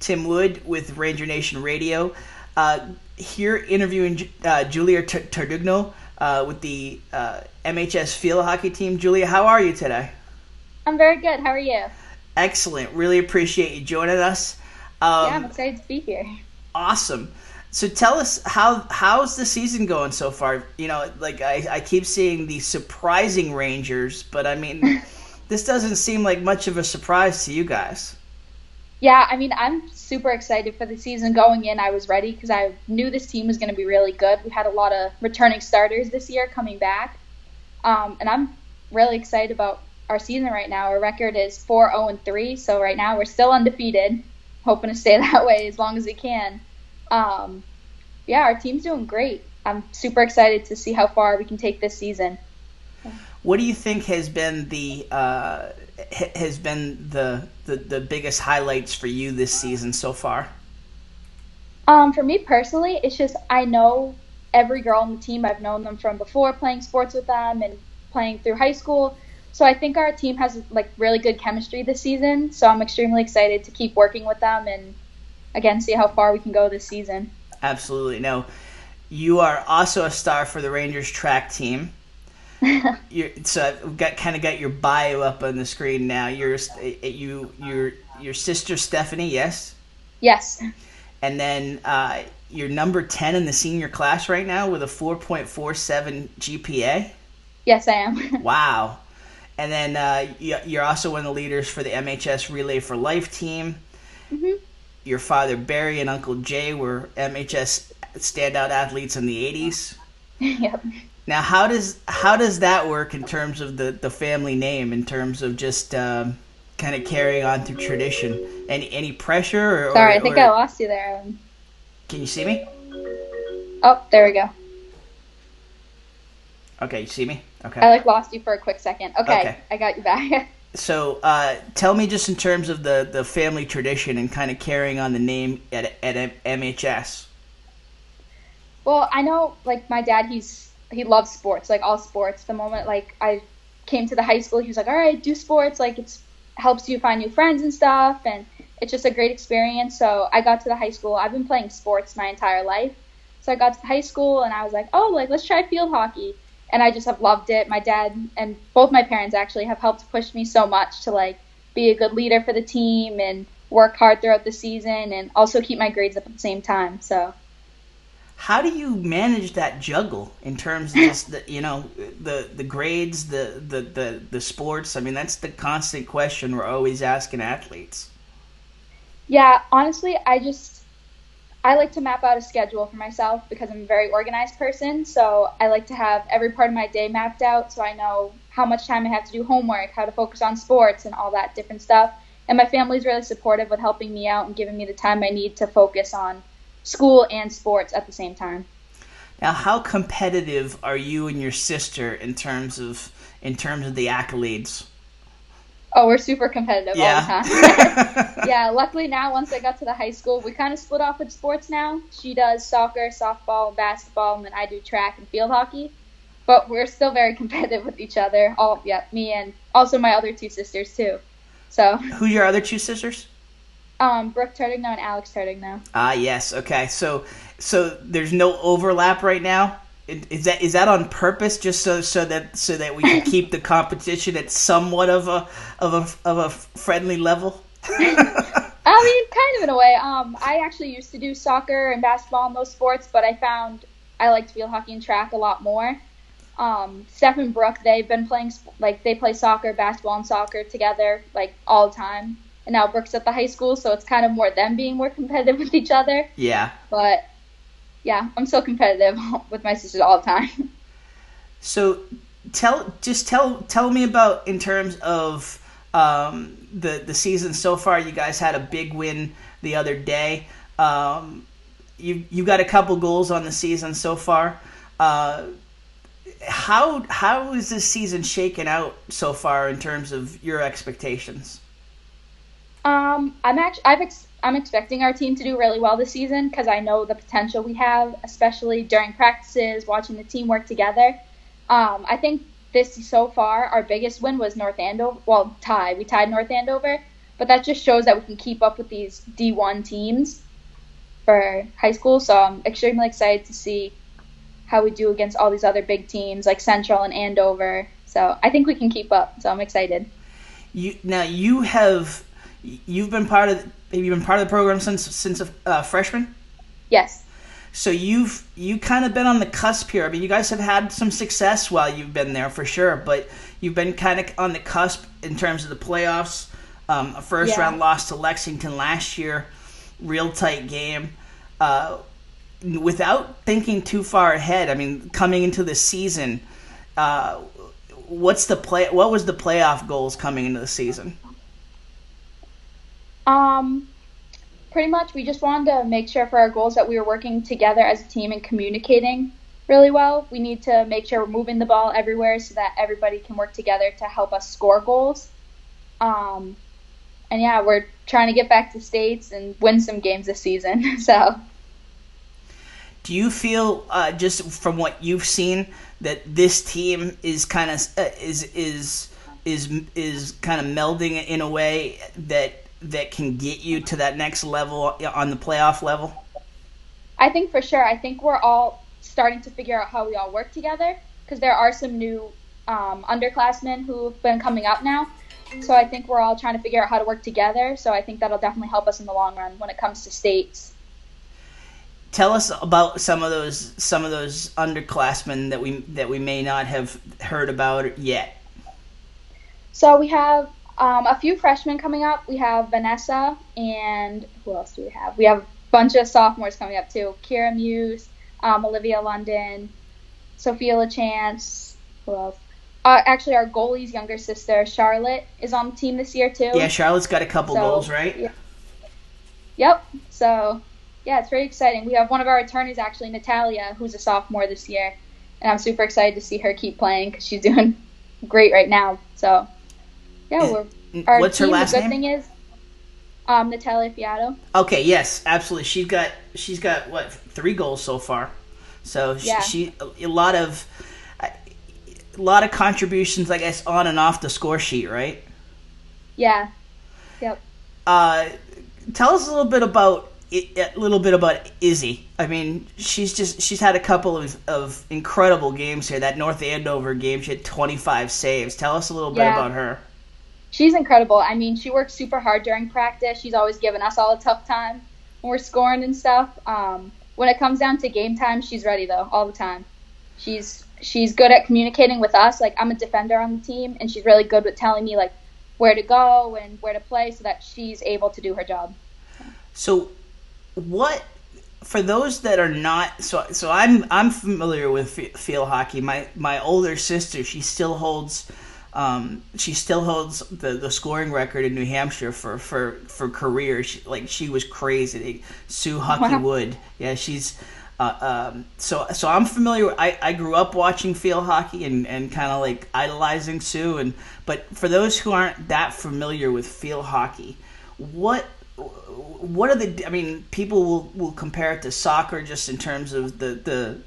Tim Wood with Ranger Nation Radio. Uh, here interviewing uh, Julia Tardugno uh, with the uh, MHS field hockey team. Julia, how are you today? I'm very good. How are you? Excellent. Really appreciate you joining us. Um, yeah, I'm excited to be here. Awesome. So tell us how how's the season going so far? You know, like I, I keep seeing the surprising Rangers, but I mean, this doesn't seem like much of a surprise to you guys. Yeah, I mean, I'm super excited for the season going in. I was ready because I knew this team was going to be really good. We had a lot of returning starters this year coming back, um, and I'm really excited about our season right now. Our record is 4 0 and 3, so right now we're still undefeated, hoping to stay that way as long as we can. Um, yeah, our team's doing great. I'm super excited to see how far we can take this season. What do you think has been the uh, has been the, the the biggest highlights for you this season so far? Um, for me personally, it's just I know every girl on the team. I've known them from before playing sports with them and playing through high school. So I think our team has like really good chemistry this season. So I'm extremely excited to keep working with them and again see how far we can go this season. Absolutely. No, you are also a star for the Rangers track team. You're, so I've got kind of got your bio up on the screen now. You're you your your sister Stephanie, yes. Yes. And then uh, you're number ten in the senior class right now with a four point four seven GPA. Yes, I am. wow. And then uh, you're also one of the leaders for the MHS Relay for Life team. Mm-hmm. Your father Barry and Uncle Jay were MHS standout athletes in the '80s. Yep. Now, how does how does that work in terms of the, the family name? In terms of just um, kind of carrying on through tradition? Any any pressure? Or, Sorry, or, I think or... I lost you there. Can you see me? Oh, there we go. Okay, you see me? Okay. I like lost you for a quick second. Okay, okay. I got you back. so, uh, tell me just in terms of the, the family tradition and kind of carrying on the name at at MHS. Well, I know like my dad, he's he loves sports, like all sports. The moment like I came to the high school, he was like, "All right, do sports. Like it's helps you find new friends and stuff, and it's just a great experience." So I got to the high school. I've been playing sports my entire life. So I got to the high school and I was like, "Oh, like let's try field hockey." And I just have loved it. My dad and both my parents actually have helped push me so much to like be a good leader for the team and work hard throughout the season and also keep my grades up at the same time. So how do you manage that juggle in terms of this, the, you know the the grades the, the the the sports? I mean that's the constant question we're always asking athletes. Yeah honestly i just i like to map out a schedule for myself because i'm a very organized person. So i like to have every part of my day mapped out so i know how much time i have to do homework how to focus on sports and all that different stuff. And my family's really supportive with helping me out and giving me the time i need to focus on school and sports at the same time. Now, how competitive are you and your sister in terms of in terms of the accolades? Oh, we're super competitive yeah. all the time. yeah, luckily now once I got to the high school, we kind of split off with sports now. She does soccer, softball, basketball, and then I do track and field hockey. But we're still very competitive with each other. All yeah, me and also my other two sisters too. So Who's your other two sisters? Um, Brooke Tardugno and Alex Tardugno. Ah, yes. Okay, so so there's no overlap right now. Is that is that on purpose, just so so that so that we can keep the competition at somewhat of a of a of a friendly level? I mean, kind of in a way. Um, I actually used to do soccer and basketball and those sports, but I found I liked field hockey and track a lot more. Um, Steph and Brooke, they've been playing like they play soccer, basketball, and soccer together like all the time and now Brooke's at the high school, so it's kind of more them being more competitive with each other. Yeah. But yeah, I'm so competitive with my sisters all the time. So tell just tell tell me about in terms of um, the the season so far. You guys had a big win the other day. Um, you you got a couple goals on the season so far. Uh, how how is this season shaken out so far in terms of your expectations? Um, I'm actually I've ex- I'm expecting our team to do really well this season because I know the potential we have, especially during practices, watching the team work together. Um, I think this so far our biggest win was North Andover. Well, tie we tied North Andover, but that just shows that we can keep up with these D1 teams for high school. So I'm extremely excited to see how we do against all these other big teams like Central and Andover. So I think we can keep up. So I'm excited. You now you have you've been part of have you been part of the program since since a uh, freshman? Yes. So you've you kind of been on the cusp here. I mean, you guys have had some success while you've been there for sure, but you've been kind of on the cusp in terms of the playoffs. Um, a first yeah. round loss to Lexington last year, real tight game. Uh, without thinking too far ahead, I mean, coming into the season, uh, what's the play? What was the playoff goals coming into the season? Um, pretty much we just wanted to make sure for our goals that we were working together as a team and communicating really well. We need to make sure we're moving the ball everywhere so that everybody can work together to help us score goals. Um, and yeah, we're trying to get back to states and win some games this season. so, do you feel uh, just from what you've seen that this team is kind of uh, is is is is kind of melding in a way that that can get you to that next level on the playoff level? I think for sure. I think we're all starting to figure out how we all work together because there are some new um, underclassmen who've been coming up now. So I think we're all trying to figure out how to work together. So I think that'll definitely help us in the long run when it comes to states. Tell us about some of those some of those underclassmen that we that we may not have heard about yet. So we have um, a few freshmen coming up. We have Vanessa and who else do we have? We have a bunch of sophomores coming up too. Kira Muse, um, Olivia London, Sophia LaChance. Who else? Uh, actually, our goalie's younger sister, Charlotte, is on the team this year too. Yeah, Charlotte's got a couple so, goals, right? Yeah. Yep. So, yeah, it's very exciting. We have one of our attorneys, actually, Natalia, who's a sophomore this year, and I'm super excited to see her keep playing because she's doing great right now. So, yeah, we're. Our What's her last the good name? thing is, um, Natalia Fiato. Okay, yes, absolutely. She's got she's got what three goals so far, so yeah. she, she a lot of a lot of contributions, I guess, on and off the score sheet, right? Yeah. Yep. Uh, tell us a little bit about a little bit about Izzy. I mean, she's just she's had a couple of, of incredible games here. That North Andover game, she had 25 saves. Tell us a little bit about her she's incredible. I mean, she works super hard during practice. She's always giving us all a tough time when we're scoring and stuff. Um, when it comes down to game time, she's ready though all the time. She's she's good at communicating with us. Like I'm a defender on the team, and she's really good with telling me like where to go and where to play, so that she's able to do her job. So, what for those that are not so so I'm I'm familiar with field hockey. My my older sister, she still holds um, she still holds the, the scoring record in New Hampshire for for for career. She, like she was crazy. Sue Hockey wow. Wood. Yeah, she's. Uh, um, so so I'm familiar. With, I I grew up watching field hockey and, and kind of like idolizing Sue. And but for those who aren't that familiar with field hockey, what what are the? I mean, people will, will compare it to soccer just in terms of the the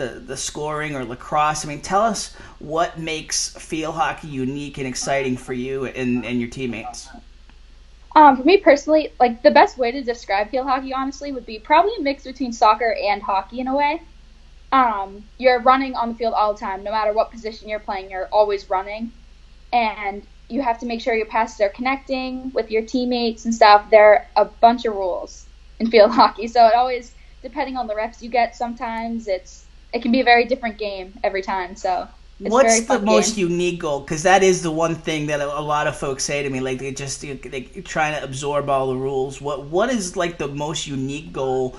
the, the scoring or lacrosse. I mean, tell us what makes field hockey unique and exciting for you and, and your teammates. Um, for me personally, like the best way to describe field hockey, honestly, would be probably a mix between soccer and hockey in a way. Um, you're running on the field all the time, no matter what position you're playing. You're always running, and you have to make sure your passes are connecting with your teammates and stuff. There are a bunch of rules in field hockey, so it always, depending on the reps you get, sometimes it's it can be a very different game every time. So What's the most game. unique goal? Because that is the one thing that a, a, lot of folks say to me, like they just they, they trying to absorb all the rules. What what is like the most unique goal,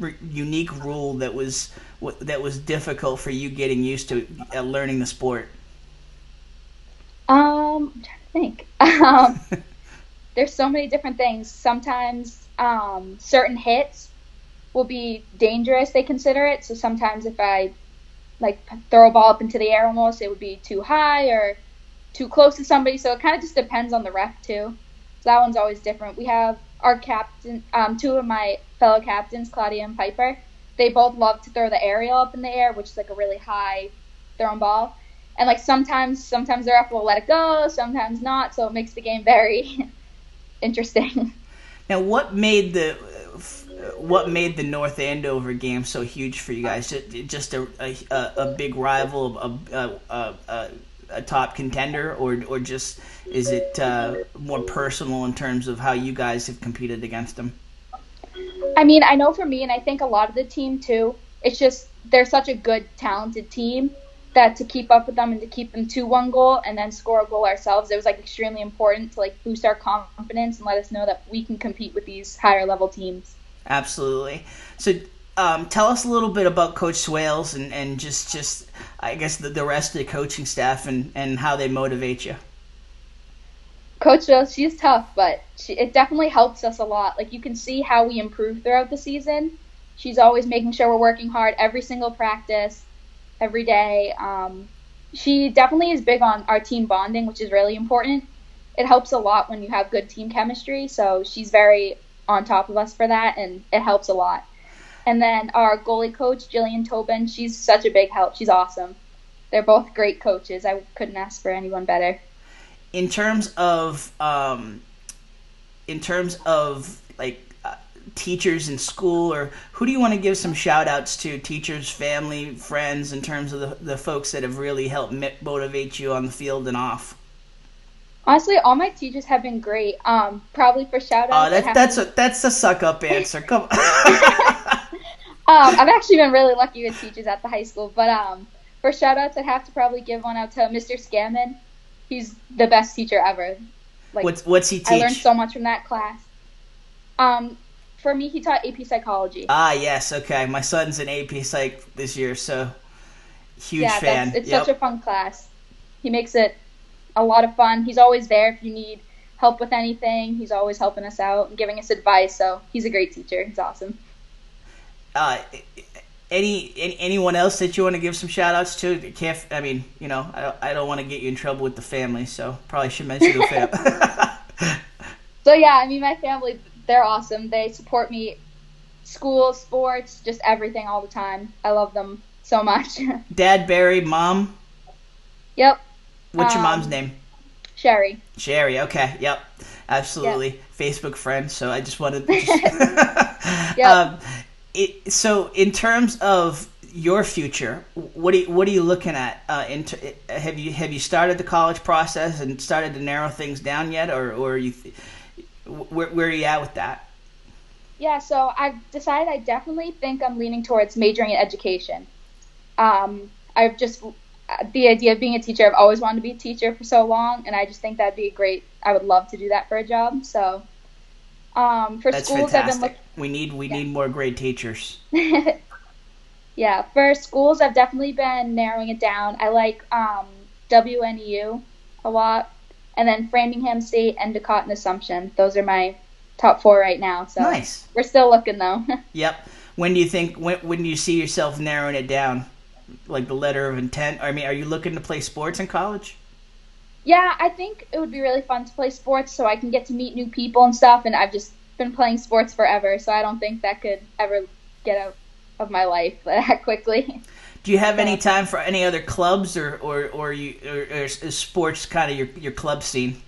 r- unique rule that was that was difficult for you getting used to uh, learning the sport? Um, I'm trying to think. Um, there's so many different things. Sometimes um, certain hits will be dangerous. They consider it. So sometimes if I like throw a ball up into the air almost, it would be too high or too close to somebody. So it kind of just depends on the ref too. So that one's always different. We have our captain, um, two of my fellow captains, Claudia and Piper. They both love to throw the aerial up in the air, which is like a really high thrown ball. And like sometimes, sometimes the ref will let it go, sometimes not. So it makes the game very interesting. Now, what made the what made the North Andover game so huge for you guys? Just a a, a big rival, a, a, a, a top contender, or or just is it uh, more personal in terms of how you guys have competed against them? I mean, I know for me, and I think a lot of the team too. It's just they're such a good, talented team that to keep up with them and to keep them to one goal and then score a goal ourselves, it was like extremely important to like boost our confidence and let us know that we can compete with these higher level teams. Absolutely. So um, tell us a little bit about Coach Swales and, and just just I guess the, the rest of the coaching staff and, and how they motivate you. Coach Swales, she's tough, but she, it definitely helps us a lot. Like you can see how we improve throughout the season. She's always making sure we're working hard every single practice every day. Um, she definitely is big on our team bonding, which is really important. It helps a lot when you have good team chemistry. So she's very on top of us for that, and it helps a lot. And then our goalie coach, Jillian Tobin, she's such a big help. She's awesome. They're both great coaches. I couldn't ask for anyone better. In terms of, um, in terms of like teachers in school or who do you want to give some shout outs to? Teachers family friends in terms of the, the folks that have really helped motivate you on the field and off? Honestly all my teachers have been great. Um probably for shout outs oh, that, that's a that's a suck up answer. Come on. Um i've actually been really lucky with teachers at the high school but um for shout outs i'd have to probably give one out to mr scammon. He's the best teacher ever. Like what's what's he teach i learned so much from that class. Um for me, he taught AP psychology. Ah, yes, okay. My son's in AP psych this year, so huge yeah, fan. it's yep. such a fun class. He makes it a lot of fun. He's always there if you need help with anything. He's always helping us out and giving us advice. So he's a great teacher. He's awesome. Uh, any, any anyone else that you want to give some shout outs to? Can't I mean, you know, I don't, I don't want to get you in trouble with the family, so probably should mention the family. so yeah, I mean, my family they're awesome. They support me, school, sports, just everything all the time. I love them so much. Dad, Barry, mom. Yep. What's um, your mom's name? Sherry. Sherry. Okay. Yep. Absolutely. Yep. Facebook friend. So I just wanted. To just yep. Um, it, so in terms of your future, what are you, what are you looking at? Uh, into, have you have you started the college process and started to narrow things down yet, or or you? Where, where are you at with that? Yeah, so I've decided I definitely think I'm leaning towards majoring in education. Um, I've just the idea of being a teacher. I've always wanted to be a teacher for so long, and I just think that'd be great. I would love to do that for a job. So, um, for That's schools, fantastic. I've been looking. We need we yeah. need more great teachers. yeah, for schools, I've definitely been narrowing it down. I like um, WNU a lot and then Framingham State, Endicott, and Assumption. Those are my top four right now. So nice. We're still looking though. yep. When do you think? When, when do you see yourself narrowing it down? Like the letter of intent. I mean, are you looking to play sports in college? Yeah, I think it would be really fun to play sports, so I can get to meet new people and stuff. And I've just been playing sports forever, so I don't think that could ever get out of my life that quickly. Do you have any time for any other clubs, or or or you or, or is sports kind of your your club scene?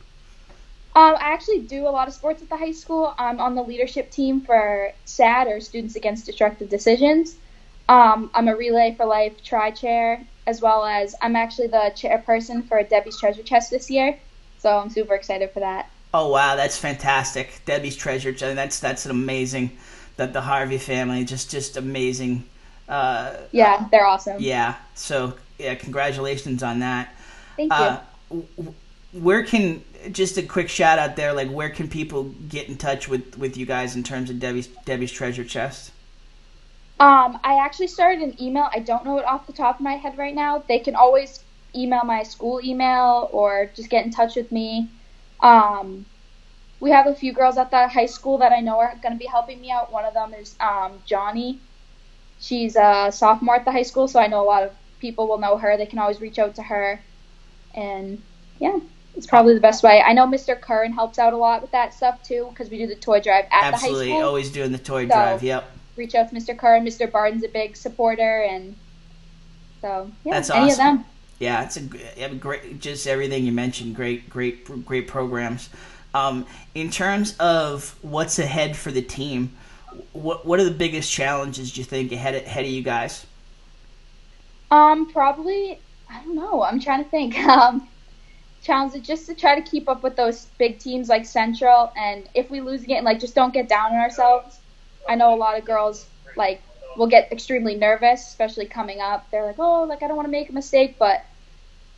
Um, I actually do a lot of sports at the high school. I'm on the leadership team for SAD, or Students Against Destructive Decisions. Um, I'm a Relay for Life tri chair, as well as I'm actually the chairperson for Debbie's Treasure Chest this year. So I'm super excited for that. Oh wow, that's fantastic! Debbie's Treasure Chest. That's that's an amazing. That the Harvey family just just amazing uh, yeah, they're awesome. Yeah. So yeah, congratulations on that. Thank you. Uh, where can just a quick shout out there? Like, where can people get in touch with with you guys in terms of Debbie's Debbie's Treasure Chest? Um, I actually started an email. I don't know it off the top of my head right now. They can always email my school email or just get in touch with me. Um, we have a few girls at the high school that I know are going to be helping me out. One of them is um, Johnny. She's a sophomore at the high school, so I know a lot of people will know her. They can always reach out to her. And yeah, it's probably the best way. I know Mr. Curran helps out a lot with that stuff too because we do the toy drive at Absolutely, the high school. always doing the toy so drive. Yep. Reach out to Mr. Curran. Mr. Barton's a big supporter, and so yeah, That's any awesome. of them. Yeah, it's a, a great, just everything you mentioned. Great, great, great programs. Um, in terms of what's ahead for the team, what what are the biggest challenges do you think ahead ahead of you guys? Um, probably I don't know. I'm trying to think. Um, challenge is just to try to keep up with those big teams like Central, and if we lose again, like just don't get down on ourselves. I know a lot of girls like will get extremely nervous, especially coming up. They're like, oh, like I don't want to make a mistake, but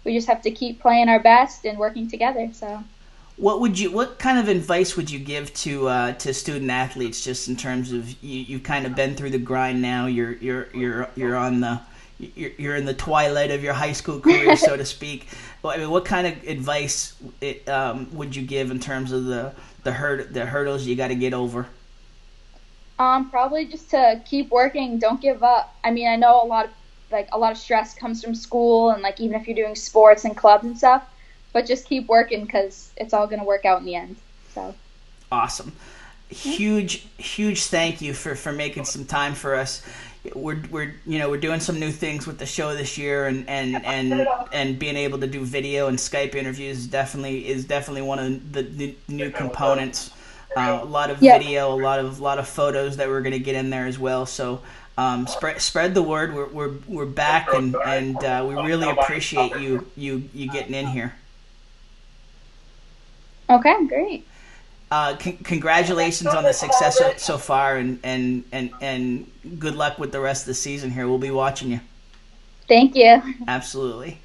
we just have to keep playing our best and working together. So. What would you? What kind of advice would you give to uh, to student athletes, just in terms of you? You've kind of been through the grind now. You're you're you're you're on the you're, you're in the twilight of your high school career, so to speak. Well, I mean, what kind of advice it, um, would you give in terms of the the hurt the hurdles you got to get over? Um, probably just to keep working, don't give up. I mean, I know a lot of like a lot of stress comes from school and like even if you're doing sports and clubs and stuff, but just keep working because it's all gonna work out in the end. So awesome. Huge, huge thank you for, for making some time for us we're we're you know we're doing some new things with the show this year and and and and being able to do video and Skype interviews is definitely is definitely one of the, the new components. Uh, a lot of video, a lot of lot of photos that we're going to get in there as well. So um, spread spread the word. We're we're we're back and and uh, we really appreciate you you you getting in here. Okay, great uh, c- congratulations on the success so, so, far, and, and and and good luck with the rest of the season. Here, we'll be watching you. Thank you. Absolutely.